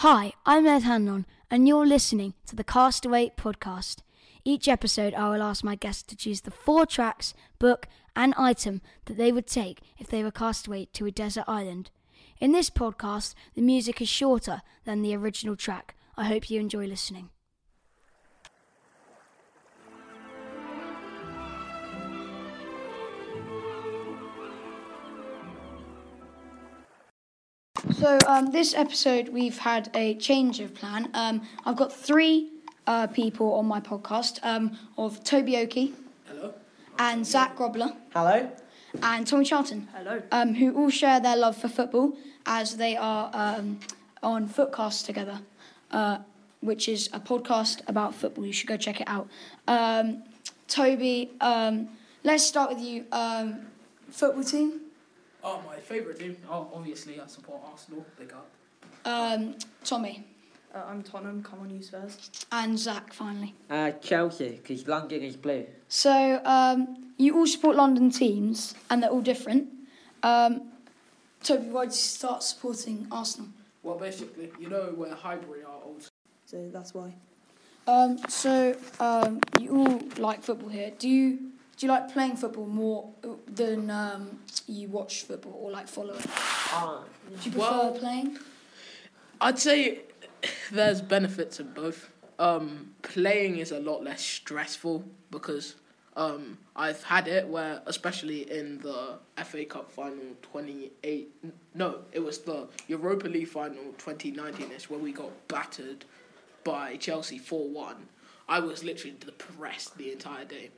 Hi, I'm Ed Hanlon, and you're listening to the Castaway podcast. Each episode, I will ask my guests to choose the four tracks, book, and item that they would take if they were castaway to a desert island. In this podcast, the music is shorter than the original track. I hope you enjoy listening. So, um, this episode, we've had a change of plan. Um, I've got three uh, people on my podcast um, of Tobi Oke. Hello. And Zac Grobler. Hello. And Tommy Charlton. Hello. Um, who all share their love for football as they are um, on Footcast together, uh, which is a podcast about football. You should go check it out. Um, Tobi, um, let's start with you. Um, football team. Oh, my favourite team. Oh, obviously, I support Arsenal. Big up. Um, Tommy. Uh, I'm Tottenham. Come on, you Spurs. And Zac, finally. Uh, Chelsea, because London is blue. So um, you all support London teams, and they're all different. Um, Tobi, why did you start supporting Arsenal? Well, basically, you know where Highbury are old. So that's why. Um, so um, you all like football here. Do you do you like playing football more than um, you watch football or like follow it? Uh, Do you prefer Well- playing? I'd say there's benefits in both. Um, playing is a lot less stressful because um, I've had it where, especially in the FA Cup final 28, no, it was the Europa League final 2019 ish where we got battered by Chelsea 4 1. I was literally depressed the entire day.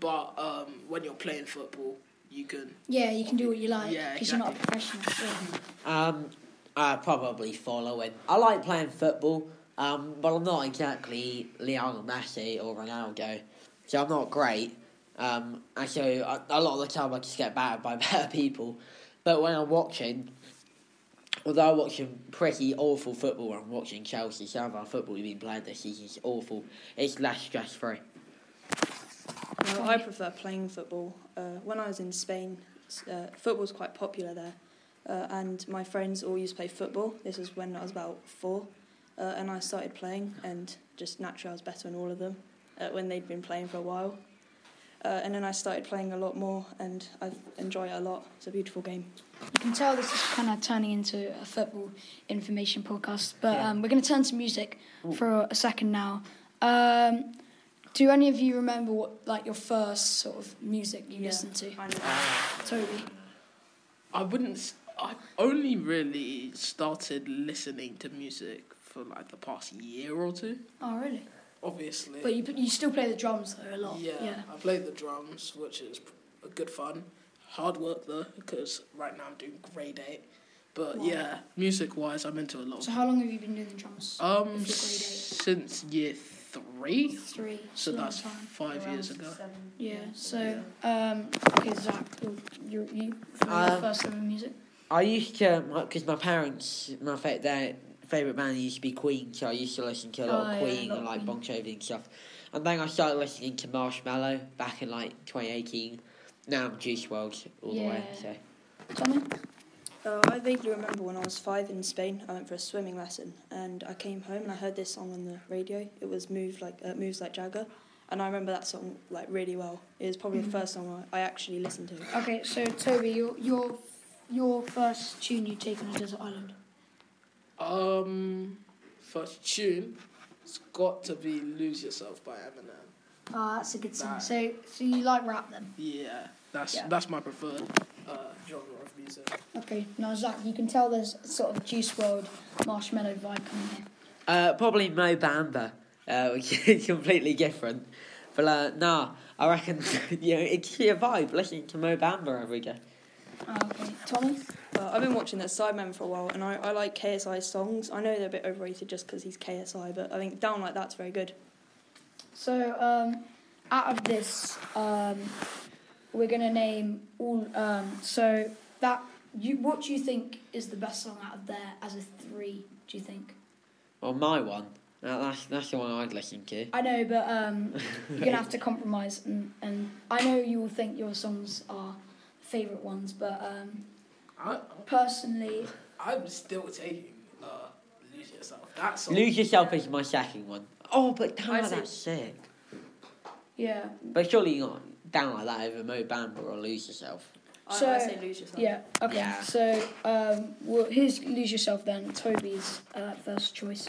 But um, when you're playing football, you can. Yeah, you can do what you like Yeah, because you're not a exactly. professional. um, uh, probably following. I like playing football, um, but I'm not exactly Lionel Messi or Ronaldo, so I'm not great. Um, and so a lot of the time I just get battered by better people. But when I'm watching, although I'm watching pretty awful football, I'm watching Chelsea. Some of our football we've been playing this season is awful. It's less stress free. No, I prefer playing football. Uh, when I was in Spain, s- uh, football's quite popular there, uh, and my friends all used to play football. This was when I was about four, uh, and I started playing, and just naturally I was better than all of them uh, when they'd been playing for a while. Uh, and then I started playing a lot more, and I enjoy it a lot. It's a beautiful game. You can tell this is kind of turning into a football information podcast, but Yeah. um, we're going to turn to music for a second now. Um, do any of you remember what like your first sort of music you Yeah. listened to? I know. Tobi. I wouldn't. s- I only really started listening to music for like the past year or two. Oh, really? Obviously. But you you still play the drums though a lot. yeah, Yeah. I play the drums, which is p- a good fun. Hard work though, because right now I'm doing grade eight. But Wow. yeah, music wise, I'm into a lot. So how long have you been doing the drums? um, grade eight? since year three. Three. So long that's time. five years ago. Yeah. So um, okay, Zac, you you, you for your Um, first ever music. I used to, because my parents, my fa- their favourite band used to be Queen, so I used to listen to a lot Oh, of Queen a lot and like Bon Jovi and stuff. And then I started listening to Marshmello back in like 2018. Now I'm Juice WRLD all the way. So Tommy. Uh, I vaguely remember when I was five in Spain. I went for a swimming lesson, and I came home and I heard this song on the radio. It was "Move Like uh, Moves Like Jagger," and I remember that song like really well. It was probably Mhm. the first song I I actually listened to. Okay, so Tobi, your your your first tune you take on a desert island. Um, first tune, it's got to be "Lose Yourself" by Eminem. Oh, that's a good song. That- So so you like rap then? Yeah, that's Yeah. that's my preferred uh, genre of music. Okay, now Zac, you can tell there's sort of Juice WRLD Marshmello vibe coming here. uh, probably Mo Bamba, uh, which is completely different. But uh, nah, I reckon you know it's a vibe listening to Mo Bamba every day. Oh, okay, Tommy. Uh, I've been watching the Sidemen for a while, and I, I like KSI's songs. I know they're a bit overrated just because he's KSI, but I think Down Like That's very good. So um, out of this, um, we're gonna name all. Um, so that you, what do you think is the best song out of there as a three? Do you think? Well, my one, uh, that's that's the one I'd listen to. I know, but um, you're gonna have to compromise, and, and I know you will think your songs are favourite ones, but um, I personally, I'm still taking uh, lose yourself. That's Lose yourself is my second one. Oh, but damn, that's sick. Yeah. But surely you're not down like that over Mo Bamba or lose yourself. I, So- I say lose yourself. Yeah. Okay. Yeah. So, um, well, here's lose yourself then. Tobi's uh, first choice.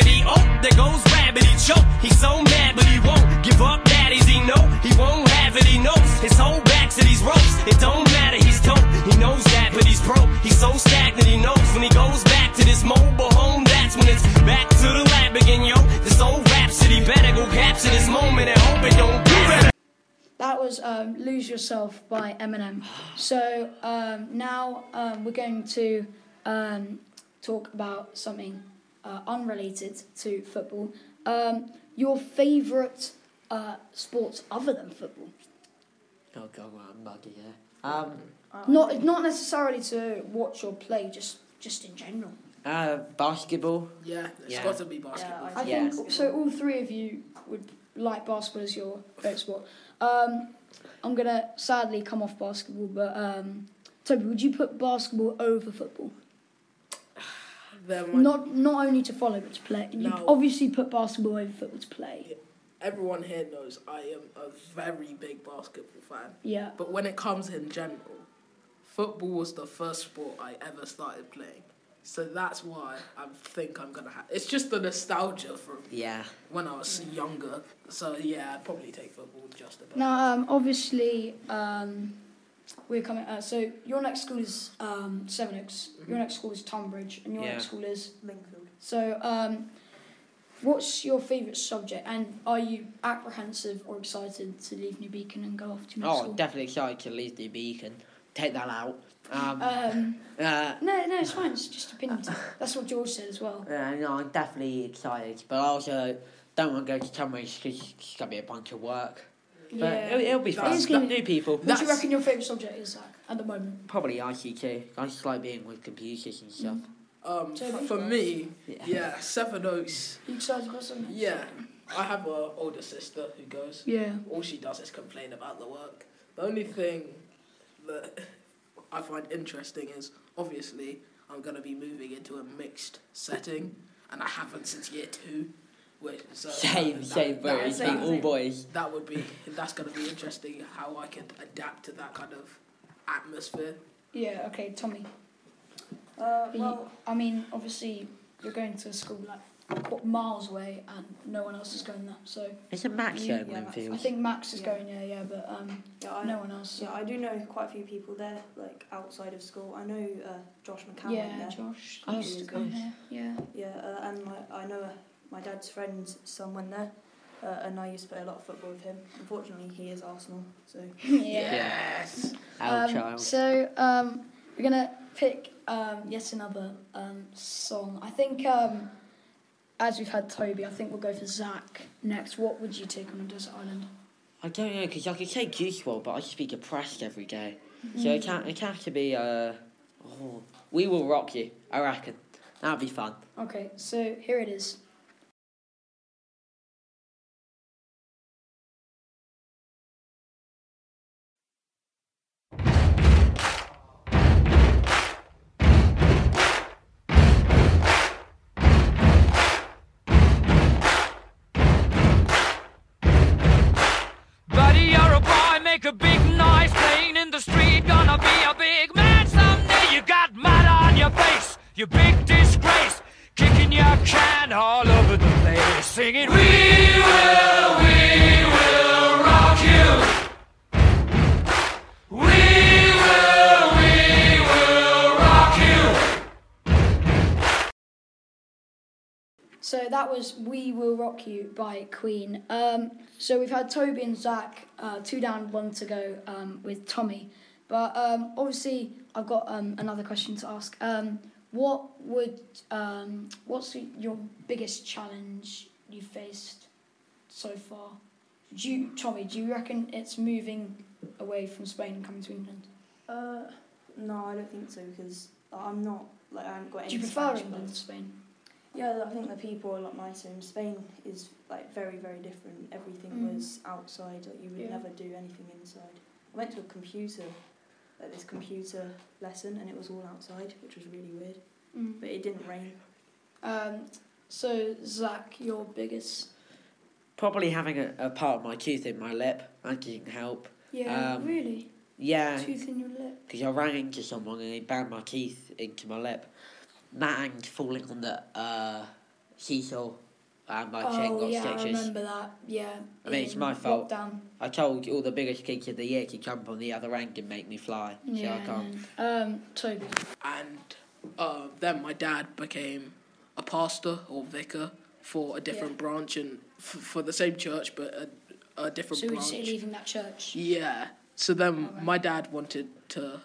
gravity. Oh, there goes rabbit. He choke. He's so mad, but he won't give up. He know he won't have it. He knows his whole back to these ropes. It don't matter. He's dope. He knows that, but he's broke. He's so stagnant. He knows when he goes back to this mobile home. That's when it's back to the lab again, yo. This old rhapsody better go capture this moment and hope it don't do better. That was um, "Lose Yourself" by Eminem. So um, now um, we're going to um, talk about something uh, unrelated to football. Um, your favourite uh, sports other than football? Oh god, well, I'm buggy here. Um, Not not necessarily to watch or play, just just in general. uh, basketball. yeah, it's Yeah. got to be basketball. I Yeah. think so. All three of you would like basketball as your favourite sport. Um, I'm gonna sadly come off basketball, but um, Tobi, would you put basketball over football? They're Not not only to follow but to play. You No. obviously put basketball over football to play. everyone here knows I am a very big basketball fan. Yeah. But when it comes in general, football was the first sport I ever started playing. So that's why I think I'm gonna have. It's just the nostalgia from Yeah. when I was younger. So yeah, I'd probably take football just about. Now, um, obviously, um, we're coming. Uh, so your next school is um, Sevenoaks. Your next school is Tunbridge, and your Yeah. next school is. Lingfield. So, um, what's your favourite subject, and are you apprehensive or excited to leave New Beacon and go off to next Oh, school? definitely excited to leave New beacon. Take that out. Um, Um, uh, no, no, it's fine. It's just opinion. That's what George said as well. yeah, no, I'm definitely excited, but I also don't want to go to Tunbridge because it's gonna be a bunch of work. But Yeah. it'll, it'll be fun. It's gonna- New people. What do you reckon your favourite subject is, Zac, at the moment? Probably ICT. I just like being with computers and stuff. Um, So f- for ones? me, Yeah. yeah, Sevenoaks. You excited about something? Yeah, I have an older sister who goes. Yeah. All she does is complain about the work. The only thing that I find interesting is obviously I'm going to be moving into a mixed setting, and I haven't since year two. Which, so Same, that- same that- that- It's all boys. that would be that's going to be interesting how I can adapt to that kind of atmosphere. Yeah. Okay, Tommy. Uh, Are you- well, I mean, obviously, you're going to a school like miles away, and no one else is going there. So It's a Max You- show in yeah, Max. I think Max is Yeah. going. Yeah, yeah, but um, yeah, I, no one else. yeah, I do know quite a few people there, like outside of school. I know uh, Josh McCallum yeah, there. Josh Oh, used to yes, go nice. there. Yeah. Yeah, uh, and my, I know uh, my dad's friend's son went there, uh, and I used to play a lot of football with him. Unfortunately, he is Arsenal, so yeah. Yes. Our Um, child. So um, we're gonna pick um, yet another um, song. I think um, as we've had Tobi, I think we'll go for Zac next. What would you take on a desert island? I don't know because I could say Juice WRLD, but I just be depressed every day. So Mm. it can't. It has to be. Uh, oh, we will rock you. I reckon that'd be fun. Okay, so here it is. You big disgrace. Kicking your can all over the place, singing, We will, we will rock you. We will, we will rock you. So that was "We Will Rock You" by Queen. Um, so we've had Tobi and Zac, uh, two down, one to go um, with Tommy. But um, obviously, I've got um, another question to ask. What would um, what's your biggest challenge you faced so far? Do you, Tommy? Do you reckon it's moving away from Spain and coming to England? Uh, no, I don't think so because I'm not like I haven't got any. Do you prefer Spanish England to Spain? Yeah, I think the people are a lot nicer. And Spain is like very, very different. Everything Mm. was outside. Like you would Yeah. never do anything inside. I went to a computer, like this computer lesson, and it was all outside, which was really weird. But it didn't rain. Um, so Zac, your biggest Probably having a, a part of my tooth in my lip. That didn't help. yeah Um, really Yeah, tooth in your lip. because I ran into someone and they banged my teeth into my lip. That and falling on the uh, seesaw and my chin oh got yeah, I remember that. Yeah. I mean, it's my fault. Lockdown. I told all the biggest kids of the year to jump on the other end and make me fly. Yeah. so I can't. no. Um, Tobi. and uh, then my dad became a pastor or vicar for a different Yeah. branch and f- for the same church but a, a different So branch. just leaving that church. Yeah. So then Alright. my dad wanted to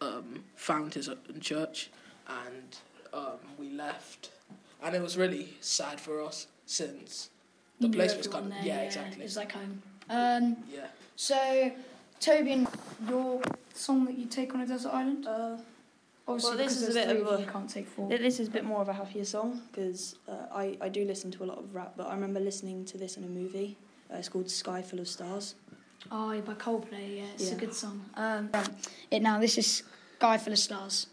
um, found his own church, and um, we left, and it was really sad for us since the You place was everyone kind of there, yeah, exactly It's like home. Um, yeah. so Tobi, and your song that you take on a desert island. Uh, Obviously, Well, this is a bit of of a- you, you can't take four. this is a bit more of a happier song because uh, I I do listen to a lot of rap, but I remember listening to this in a movie. Uh, it's called Sky Full of Stars. Oh, yeah, by Coldplay. Yeah, it's a good song. Um, it now. This is Sky Full of Stars.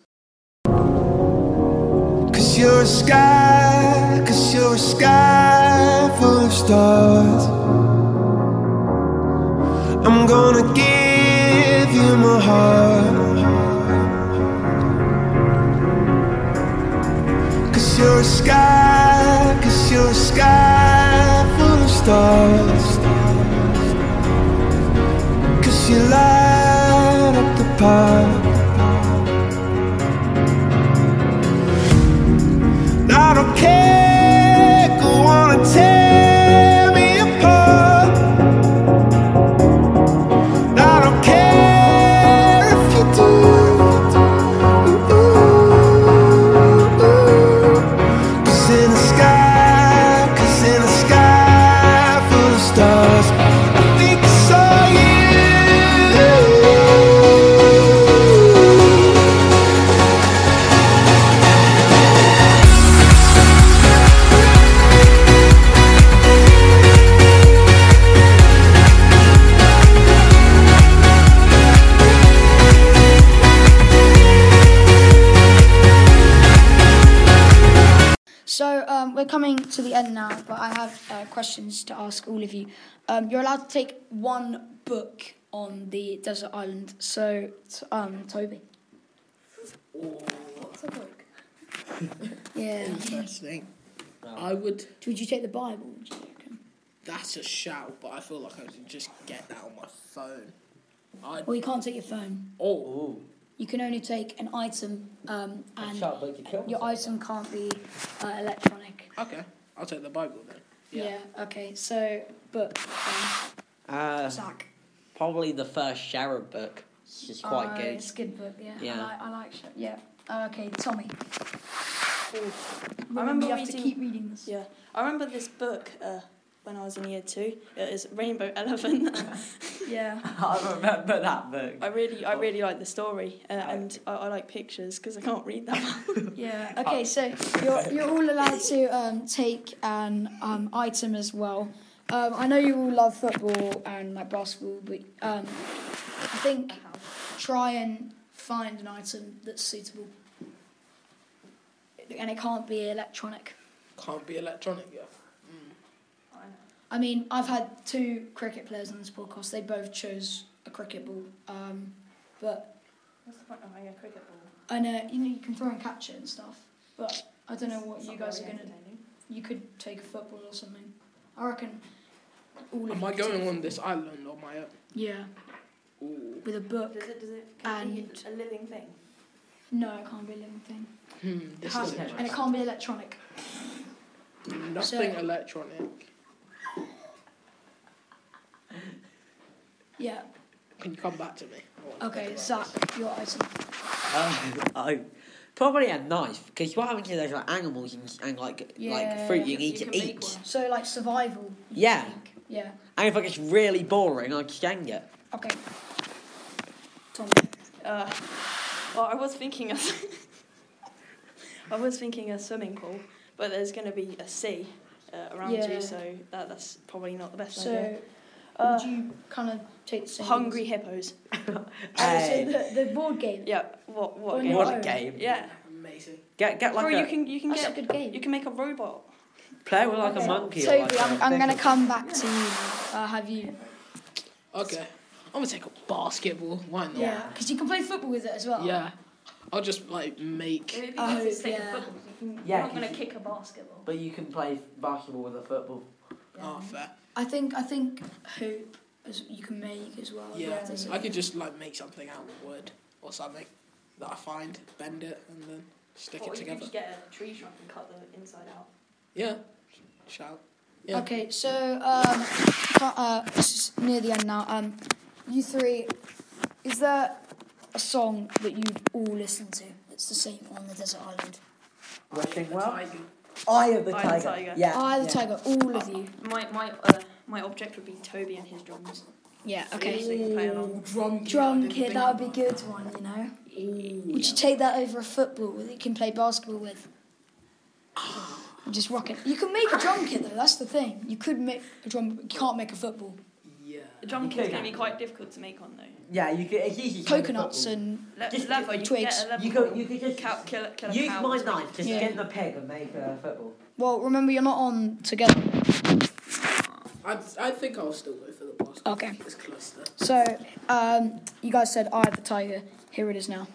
Cause you're a sky, cause you're a sky full of stars. I'm gonna give you my heart. Cause you're a sky, cause you're a sky full of stars. Cause you light up the park. Coming to the end now, but I have uh, questions to ask all of you. Um, you're allowed to take one book on the desert island. So, t- um, Tobi. What's a book? yeah. Interesting. I would. Would you take the Bible? Would you reckon? That's a shout, but I feel like I could just get that on my phone. I Well, you can't take your phone. oh You can only take an item, um, and Sharp book to kill your myself. item can't be uh, electronic. Okay. I'll take the Bible then. Yeah. Okay. So, book. Um, Uh, Zac. probably the first shower book. It's just quite Oh, good. It's a good book. Yeah. Yeah. I like. I like. sh- Yeah. Uh, okay, Tommy. I remember you have to keep reading this. Yeah, I remember this book uh, when I was in year two. It is Rainbow Elephant. Yeah. I remember that book. I really, I really like the story, uh, and I, I like pictures because I can't read that. Yeah. Okay, so you're you're all allowed to um, take an um, item as well. Um, I know you all love football and like basketball, but um, I think try and find an item that's suitable, and it can't be electronic. Can't be electronic. Yeah. I mean, I've had two cricket players on this podcast. They both chose a cricket ball, um, but What's the point of having a cricket ball? I know you know you can throw and catch it and stuff. But I don't know what you guys are gonna. do. You could take a football or something. I reckon. All of Am I going on this island on my own? Yeah, Ooh. with a book. Does it, does it can it be And- a living thing? No, it can't be a living thing. Hmm. This How- is and it can't be electronic. nothing So- electronic. Yeah. Can you come back to me? I want to Okay, think about Zac, this. your item. Uh, I Probably a knife, because what happens is there's like animals and, and like Yeah, like fruit you you need can to make eat. one. So like survival. you Yeah. think? Yeah. And if like it's really boring, I'd stand it. Okay. Tom. Uh, well, I was thinking of. I was thinking a swimming pool, but there's going to be a sea uh, around Yeah. you, so that, that's probably not the best So idea. Would Uh, you kind of take the same? Hungry hippos. Oh, Hey. so the, the board game. Yeah. What? What? On game? What a own. game. Yeah. Amazing. Get get like Bro, a you can you can That's get a good game. you can make a robot. play with like Okay. a monkey. or Tobi, like I'm, a I'm gonna come back to you. Uh, have you? Okay. I'm gonna take a basketball. Why not? Yeah, because you can play football with it as well. Yeah. I'll just like make. I hope, yeah. You're Yeah, not going to you- kick a basketball. But you can play basketball with a football. Oh, fair. I think I think hoop as you can make as well. Yeah. There's a- I could just like make something out of wood or something that I find, bend it, and then stick Or it you could together. just get a tree trunk and cut the inside out. Yeah. Shout. Yeah. Okay, so um, uh, this is near the end now. Um, you three, is there a song that you all listen to that's the same on the desert island? Wishing The well. Tiger. Eye of the Eye of the tiger. tiger. Yeah. Eye of the yeah. Tiger, all of you. My my uh, my object would be Tobi and his drums. Yeah, So okay. you can play along. Drum kit. Drum didn't kit, that would be a good one, you know? Would you take that over a football that you can play basketball with? And Just rock it. You can make a drum kit though, that's the thing. You could make a drum, you can't make a football. Yeah. The drum You going to be quite difficult to make on though. Yeah, you could. It's easy. to make a Coconuts football. and Le- Just leather, you twigs. get a leather You could. You could just cow, kill, a- kill a use cow my or something. knife to Yeah. skin the pig and make a football. well, remember you're not on together. I I think I'll still go for the basketball. Okay. It's closer. So, um, you guys said Eye of the Tiger. Here it is now.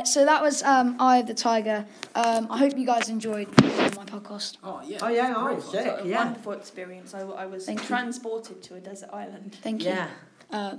Right, so that was um, Eye of the Tiger. Um, I hope you guys enjoyed my podcast. Oh yeah. Oh yeah, Great nice, fun. sick. A Yeah. wonderful experience. I, I was Thank you. transported to a desert island. Thank you. Yeah. Uh,